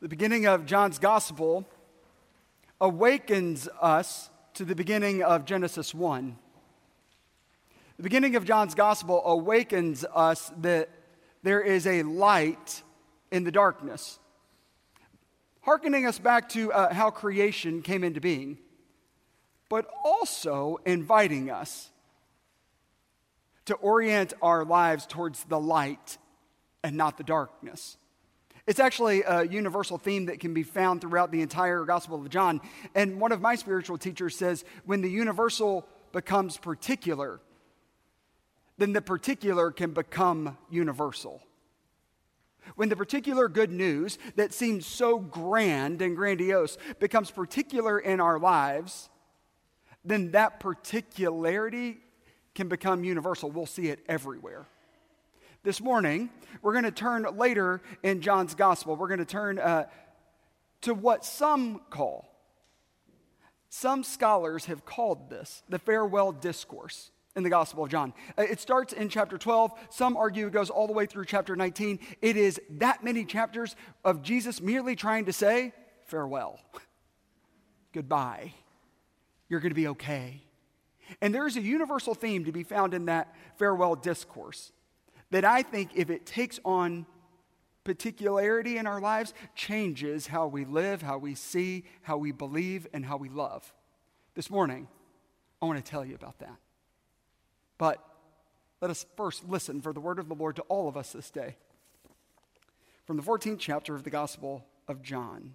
The beginning of John's gospel awakens us to the beginning of Genesis 1. The beginning of John's gospel awakens us that there is a light in the darkness, hearkening us back to uh, how creation came into being, but also inviting us to orient our lives towards the light and not the darkness. It's actually a universal theme that can be found throughout the entire Gospel of John. And one of my spiritual teachers says when the universal becomes particular, then the particular can become universal. When the particular good news that seems so grand and grandiose becomes particular in our lives, then that particularity can become universal. We'll see it everywhere. This morning, we're going to turn later in John's gospel, we're going to turn uh, to what some call, some scholars have called this the farewell discourse in the Gospel of John. Uh, it starts in chapter 12. Some argue it goes all the way through chapter 19. It is that many chapters of Jesus merely trying to say, farewell, goodbye, you're going to be okay. And there is a universal theme to be found in that farewell discourse that I think if it takes on particularity in our lives, changes how we live, how we see, how we believe, and how we love. This morning, I want to tell you about that. But let us first listen for the word of the Lord to all of us this day. From the 14th chapter of the Gospel of John.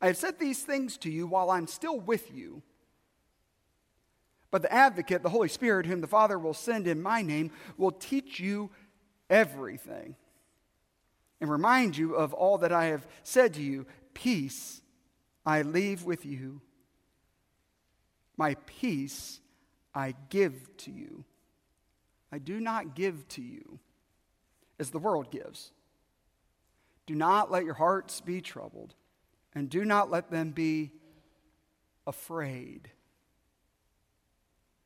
I have said these things to you while I'm still with you. But the advocate, the Holy Spirit, whom the Father will send in my name, will teach you everything and remind you of all that I have said to you. Peace I leave with you, my peace I give to you. I do not give to you as the world gives. Do not let your hearts be troubled, and do not let them be afraid.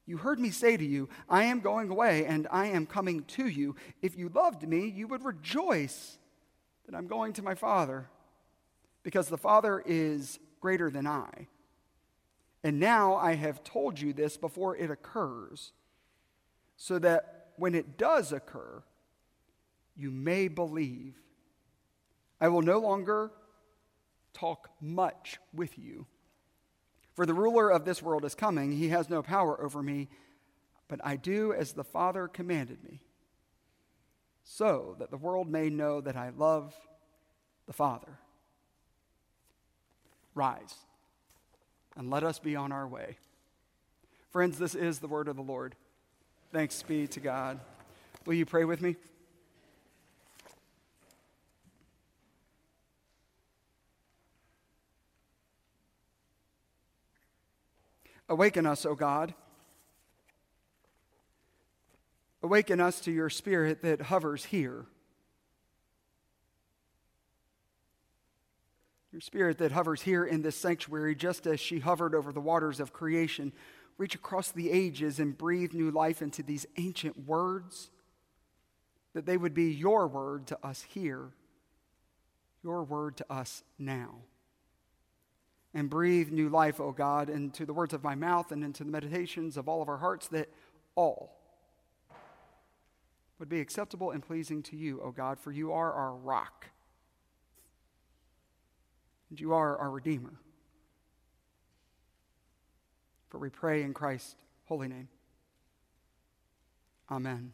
You heard me say to you, I am going away and I am coming to you. If you loved me, you would rejoice that I'm going to my Father, because the Father is greater than I. And now I have told you this before it occurs, so that when it does occur, you may believe. I will no longer talk much with you for the ruler of this world is coming. He has no power over me, but I do as the Father commanded me, so that the world may know that I love the Father. Rise and let us be on our way. Friends, this is the word of the Lord. Thanks be to God. Will you pray with me? Awaken us, O God. Awaken us to your spirit that hovers here. Your spirit that hovers here in this sanctuary, just as she hovered over the waters of creation, reach across the ages and breathe new life into these ancient words, that they would be your word to us here, your word to us now and breathe new life, O God, into the words of my mouth and into the meditations of all of our hearts, that all would be acceptable and pleasing to you, O God, for you are our rock, and you are our Redeemer. For we pray in Christ's holy name. Amen.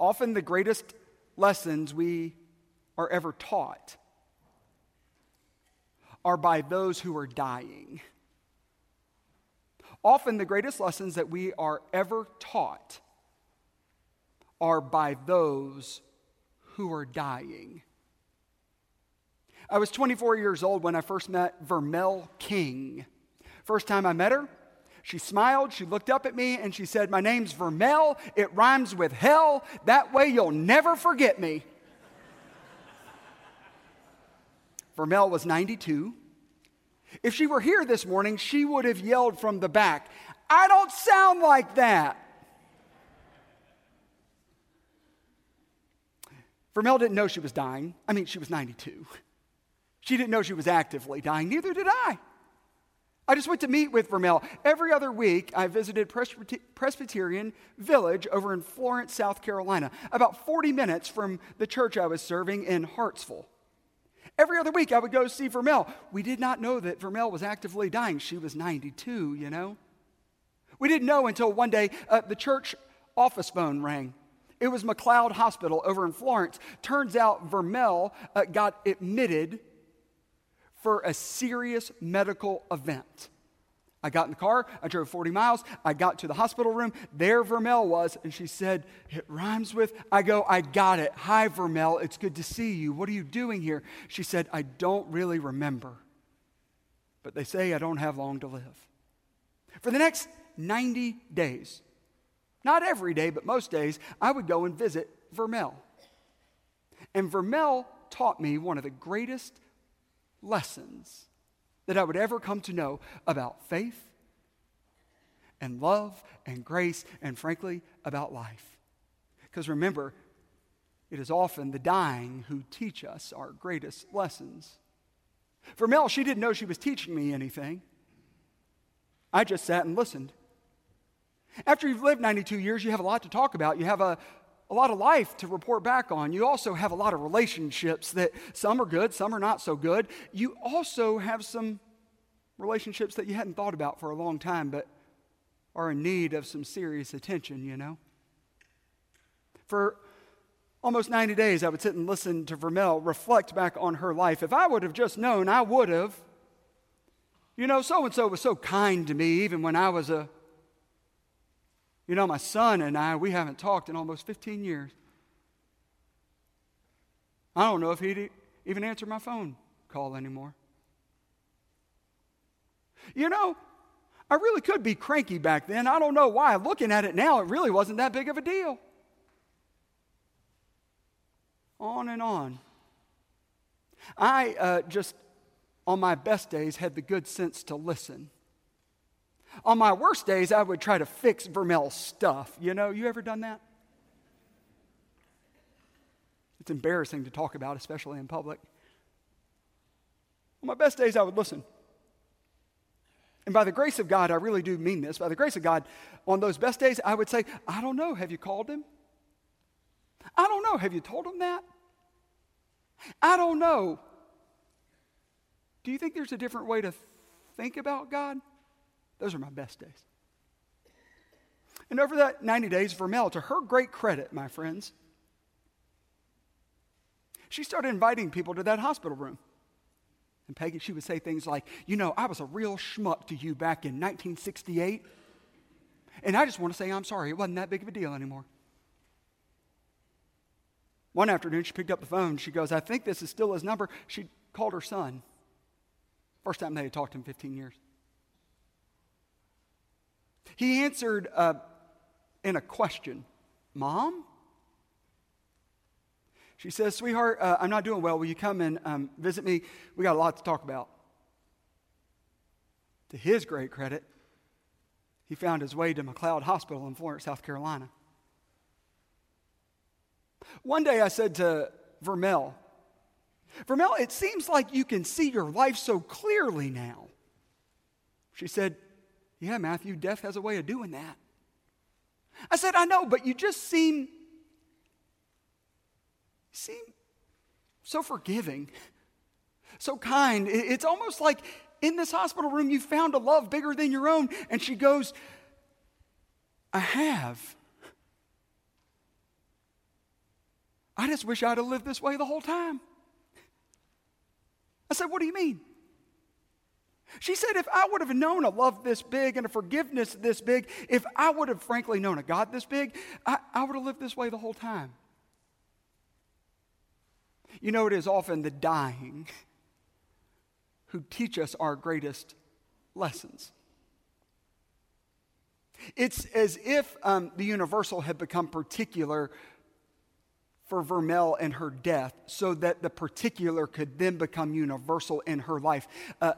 Often the greatest lessons we are ever taught are by those who are dying. Often, the greatest lessons that we are ever taught are by those who are dying. I was 24 years old when I first met Vermel King. First time I met her, she smiled, she looked up at me, and she said, My name's Vermel. It rhymes with hell. That way you'll never forget me. Vermel was 92. If she were here this morning, she would have yelled from the back, I don't sound like that. Vermel didn't know she was dying. I mean, she was 92. She didn't know she was actively dying. Neither did I. I just went to meet with Vermel. Every other week, I visited Presbyterian Village over in Florence, South Carolina, about 40 minutes from the church I was serving in Hartsville. Every other week, I would go see Vermel. We did not know that Vermel was actively dying. She was 92, you know. We didn't know until one day uh, the church office phone rang. It was McLeod Hospital over in Florence. Turns out Vermel uh, got admitted for a serious medical event. I got in the car, I drove 40 miles, I got to the hospital room. There Vermel was, and she said, It rhymes with. I go, I got it. Hi, Vermel, it's good to see you. What are you doing here? She said, I don't really remember, but they say I don't have long to live. For the next 90 days, not every day, but most days, I would go and visit Vermel. And Vermel taught me one of the greatest lessons that I would ever come to know about faith and love and grace and, frankly, about life. Because remember, it is often the dying who teach us our greatest lessons. Vermel, she didn't know she was teaching me anything. I just sat and listened. After you've lived 92 years, you have a lot to talk about. You have a, a lot of life to report back on. You also have a lot of relationships that some are good, some are not so good. You also have some relationships that you hadn't thought about for a long time, but are in need of some serious attention, you know? For almost 90 days, I would sit and listen to Vermel reflect back on her life. If I would have just known, I would have. You know, so and so was so kind to me even when I was a you know, my son and I, we haven't talked in almost 15 years. I don't know if he'd even answer my phone call anymore. You know, I really could be cranky back then. I don't know why. Looking at it now, it really wasn't that big of a deal. On and on. I uh, just, on my best days, had the good sense to listen. On my worst days, I would try to fix Vermel's stuff. You know, you ever done that? It's embarrassing to talk about, especially in public. On my best days, I would listen. And by the grace of God, I really do mean this. By the grace of God, on those best days, I would say, I don't know. Have you called him? I don't know. Have you told him that? I don't know. Do you think there's a different way to think about God? Those are my best days. And over that 90 days, Vermel, to her great credit, my friends, she started inviting people to that hospital room. And Peggy, she would say things like, You know, I was a real schmuck to you back in 1968. And I just want to say I'm sorry. It wasn't that big of a deal anymore. One afternoon, she picked up the phone. She goes, I think this is still his number. She called her son. First time they had talked in 15 years. He answered uh, in a question Mom? She says, Sweetheart, uh, I'm not doing well. Will you come and um, visit me? We got a lot to talk about. To his great credit, he found his way to McLeod Hospital in Florence, South Carolina. One day I said to Vermel, Vermel, it seems like you can see your life so clearly now. She said, yeah, Matthew, death has a way of doing that. I said, I know, but you just seem seem so forgiving, so kind. It's almost like in this hospital room you found a love bigger than your own. And she goes, I have. I just wish I'd have lived this way the whole time. I said, What do you mean? She said, if I would have known a love this big and a forgiveness this big, if I would have frankly known a God this big, I, I would have lived this way the whole time. You know, it is often the dying who teach us our greatest lessons. It's as if um, the universal had become particular for Vermel and her death so that the particular could then become universal in her life. Uh,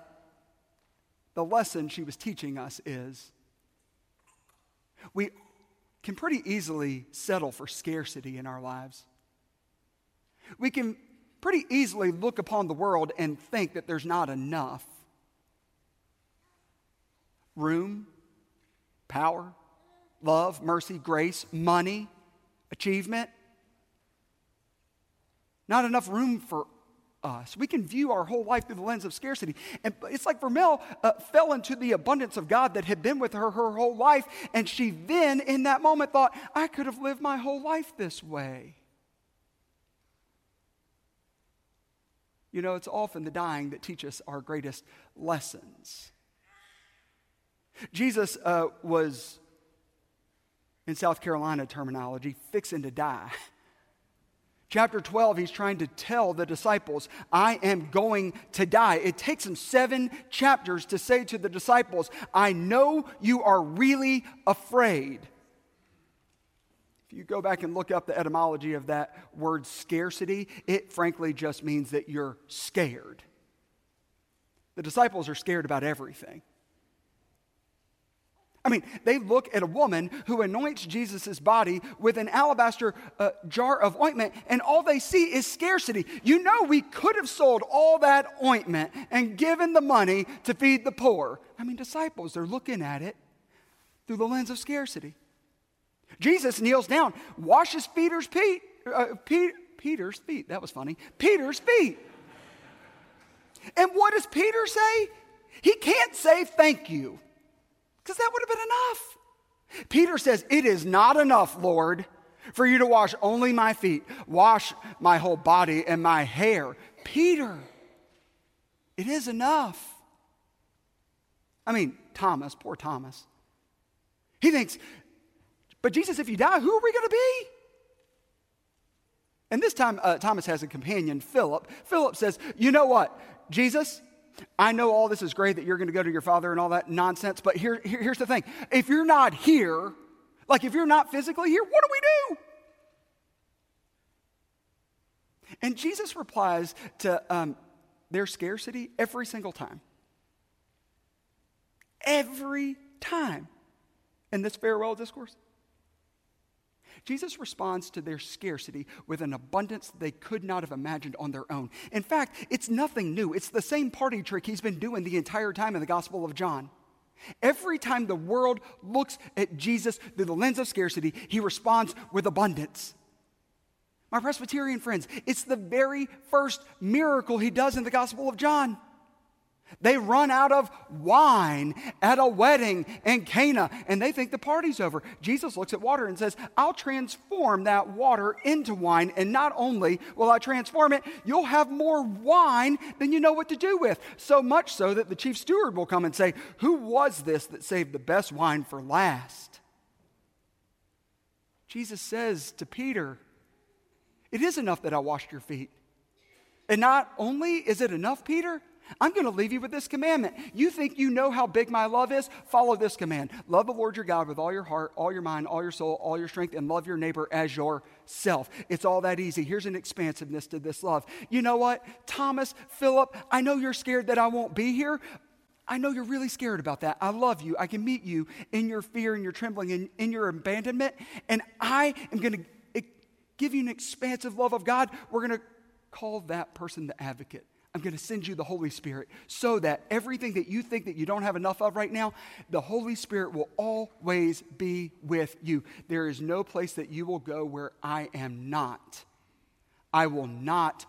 the lesson she was teaching us is we can pretty easily settle for scarcity in our lives. We can pretty easily look upon the world and think that there's not enough room, power, love, mercy, grace, money, achievement. Not enough room for us. We can view our whole life through the lens of scarcity. And it's like Vermel uh, fell into the abundance of God that had been with her her whole life. And she then, in that moment, thought, I could have lived my whole life this way. You know, it's often the dying that teach us our greatest lessons. Jesus uh, was, in South Carolina terminology, fixing to die. Chapter 12, he's trying to tell the disciples, I am going to die. It takes him seven chapters to say to the disciples, I know you are really afraid. If you go back and look up the etymology of that word scarcity, it frankly just means that you're scared. The disciples are scared about everything. I mean, they look at a woman who anoints Jesus' body with an alabaster uh, jar of ointment, and all they see is scarcity. You know, we could have sold all that ointment and given the money to feed the poor. I mean, disciples, they're looking at it through the lens of scarcity. Jesus kneels down, washes Peter's feet, uh, Peter's feet. That was funny. Peter's feet. And what does Peter say? He can't say thank you because that would have been enough. Peter says, It is not enough, Lord, for you to wash only my feet, wash my whole body and my hair. Peter, it is enough. I mean, Thomas, poor Thomas. He thinks, but Jesus, if you die, who are we going to be? And this time, uh, Thomas has a companion, Philip. Philip says, You know what, Jesus, I know all this is great that you're going to go to your father and all that nonsense, but here, here, here's the thing. If you're not here, like if you're not physically here, what do we do? And Jesus replies to um, their scarcity every single time. Every time in this farewell discourse. Jesus responds to their scarcity with an abundance they could not have imagined on their own. In fact, it's nothing new. It's the same party trick he's been doing the entire time in the Gospel of John. Every time the world looks at Jesus through the lens of scarcity, he responds with abundance. My Presbyterian friends, it's the very first miracle he does in the Gospel of John. They run out of wine at a wedding in Cana and they think the party's over. Jesus looks at water and says, I'll transform that water into wine. And not only will I transform it, you'll have more wine than you know what to do with. So much so that the chief steward will come and say, Who was this that saved the best wine for last? Jesus says to Peter, It is enough that I washed your feet. And not only is it enough, Peter, I'm going to leave you with this commandment. You think you know how big my love is? Follow this command. Love the Lord your God with all your heart, all your mind, all your soul, all your strength, and love your neighbor as yourself. It's all that easy. Here's an expansiveness to this love. You know what? Thomas, Philip, I know you're scared that I won't be here. I know you're really scared about that. I love you. I can meet you in your fear and your trembling and in your abandonment. And I am going to give you an expansive love of God. We're going to call that person the advocate. I'm going to send you the Holy Spirit so that everything that you think that you don't have enough of right now, the Holy Spirit will always be with you. There is no place that you will go where I am not. I will not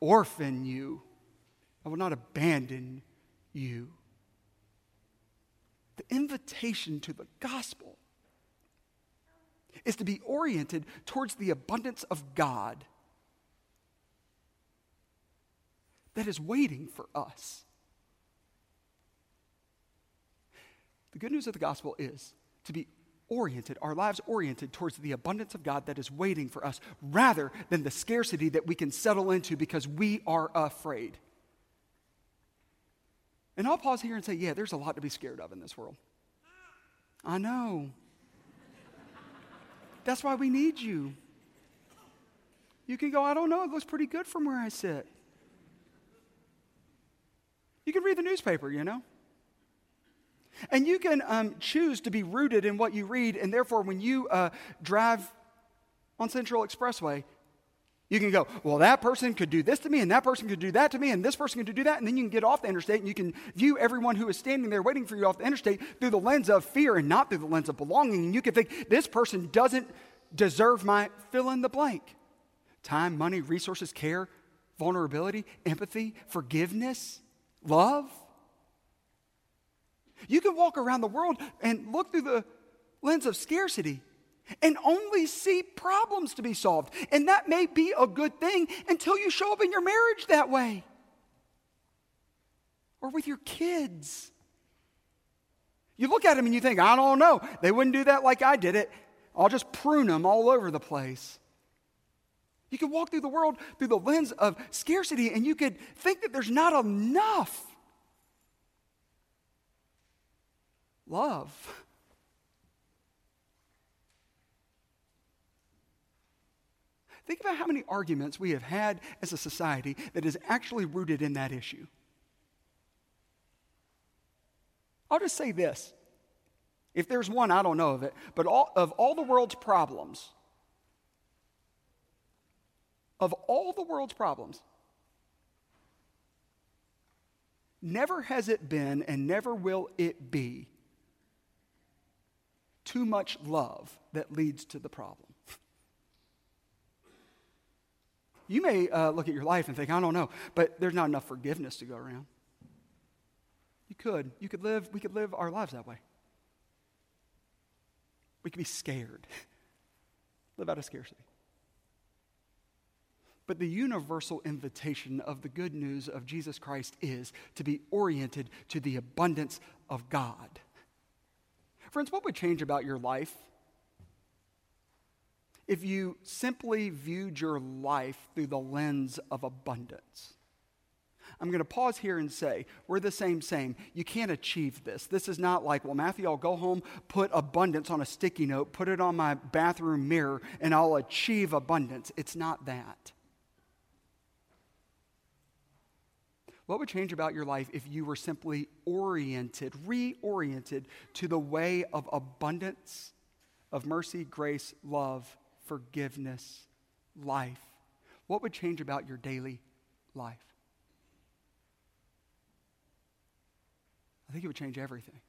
orphan you. I will not abandon you. The invitation to the gospel is to be oriented towards the abundance of God that is waiting for us. The good news of the gospel is to be oriented, our lives oriented towards the abundance of God that is waiting for us, rather than the scarcity that we can settle into because we are afraid. And I'll pause here and say, yeah, there's a lot to be scared of in this world. I know. That's why we need you. You can go, I don't know, it looks pretty good from where I sit. You can read the newspaper, you know. And you can um, choose to be rooted in what you read, and therefore, when you uh, drive on Central Expressway, You can go, well, that person could do this to me, and that person could do that to me, and this person could do that. And then you can get off the interstate and you can view everyone who is standing there waiting for you off the interstate through the lens of fear and not through the lens of belonging. And you can think, this person doesn't deserve my fill in the blank time, money, resources, care, vulnerability, empathy, forgiveness, love. You can walk around the world and look through the lens of scarcity and only see problems to be solved. And that may be a good thing until you show up in your marriage that way or with your kids. You look at them and you think, I don't know, they wouldn't do that like I did it. I'll just prune them all over the place. You could walk through the world through the lens of scarcity and you could think that there's not enough love. Think about how many arguments we have had as a society that is actually rooted in that issue. I'll just say this. If there's one, I don't know of it, but all, of all the world's problems, of all the world's problems, never has it been and never will it be too much love that leads to the problem. You may uh, look at your life and think, I don't know, but there's not enough forgiveness to go around. You could. You could live, we could live our lives that way. We could be scared, live out of scarcity. But the universal invitation of the good news of Jesus Christ is to be oriented to the abundance of God. Friends, what would change about your life if you simply viewed your life through the lens of abundance. I'm going to pause here and say, we're the same, same. You can't achieve this. This is not like, well, Matthew, I'll go home, put abundance on a sticky note, put it on my bathroom mirror, and I'll achieve abundance. It's not that. What would change about your life if you were simply oriented, reoriented to the way of abundance, of mercy, grace, love, forgiveness, life, what would change about your daily life? I think it would change everything.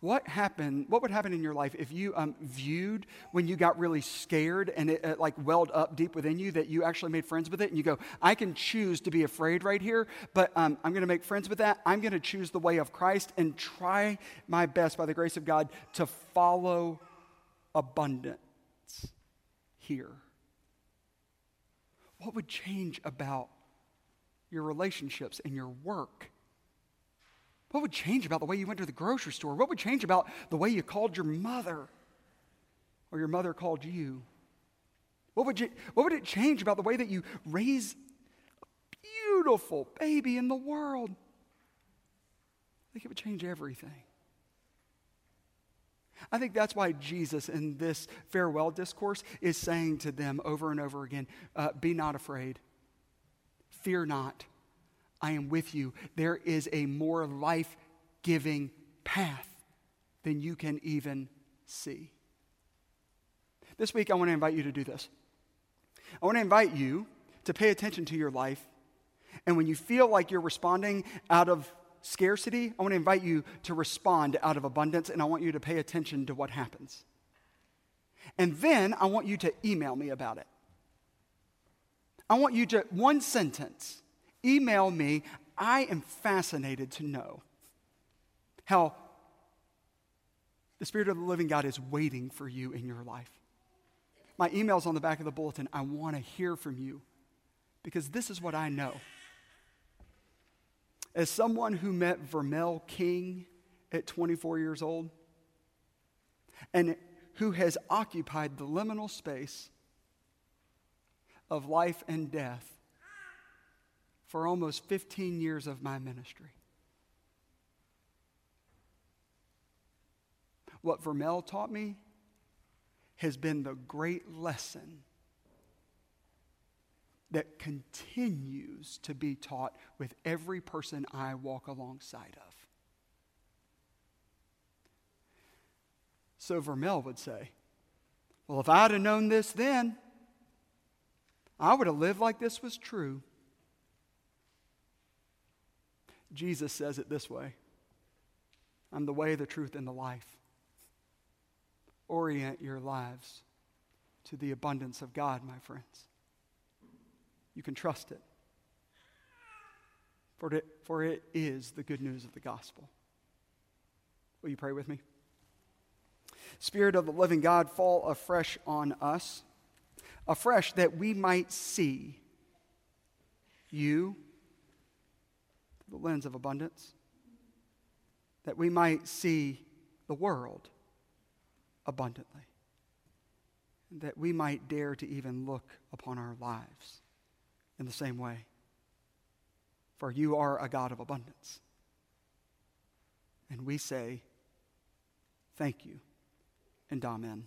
What happened? What would happen in your life if you um, viewed when you got really scared and it, it, like welled up deep within you that you actually made friends with it and you go, I can choose to be afraid right here, but um, I'm going to make friends with that. I'm going to choose the way of Christ and try my best by the grace of God to follow abundance here? What would change about your relationships and your work? What would change about the way you went to the grocery store? What would change about the way you called your mother or your mother called you? What would, you, what would it change about the way that you raise a beautiful baby in the world? I think it would change everything. I think that's why Jesus, in this farewell discourse, is saying to them over and over again uh, Be not afraid, fear not. I am with you. There is a more life giving path than you can even see. This week, I want to invite you to do this. I want to invite you to pay attention to your life. And when you feel like you're responding out of scarcity, I want to invite you to respond out of abundance, and I want you to pay attention to what happens. And then I want you to email me about it. I want you to, one sentence, email me. I am fascinated to know how the Spirit of the living God is waiting for you in your life. My email's on the back of the bulletin. I want to hear from you because this is what I know. As someone who met Vermel King at 24 years old and who has occupied the liminal space of life and death for almost 15 years of my ministry. What Vermel taught me has been the great lesson that continues to be taught with every person I walk alongside of. So Vermel would say, Well, if I'd have known this then, I would have lived like this was true. Jesus says it this way I'm the way, the truth, and the life. Orient your lives to the abundance of God, my friends. You can trust it. For it, for it is the good news of the gospel. Will you pray with me? Spirit of the living God, fall afresh on us, afresh that we might see you the lens of abundance, that we might see the world abundantly, that we might dare to even look upon our lives in the same way. For you are a God of abundance. And we say, Thank you and Amen.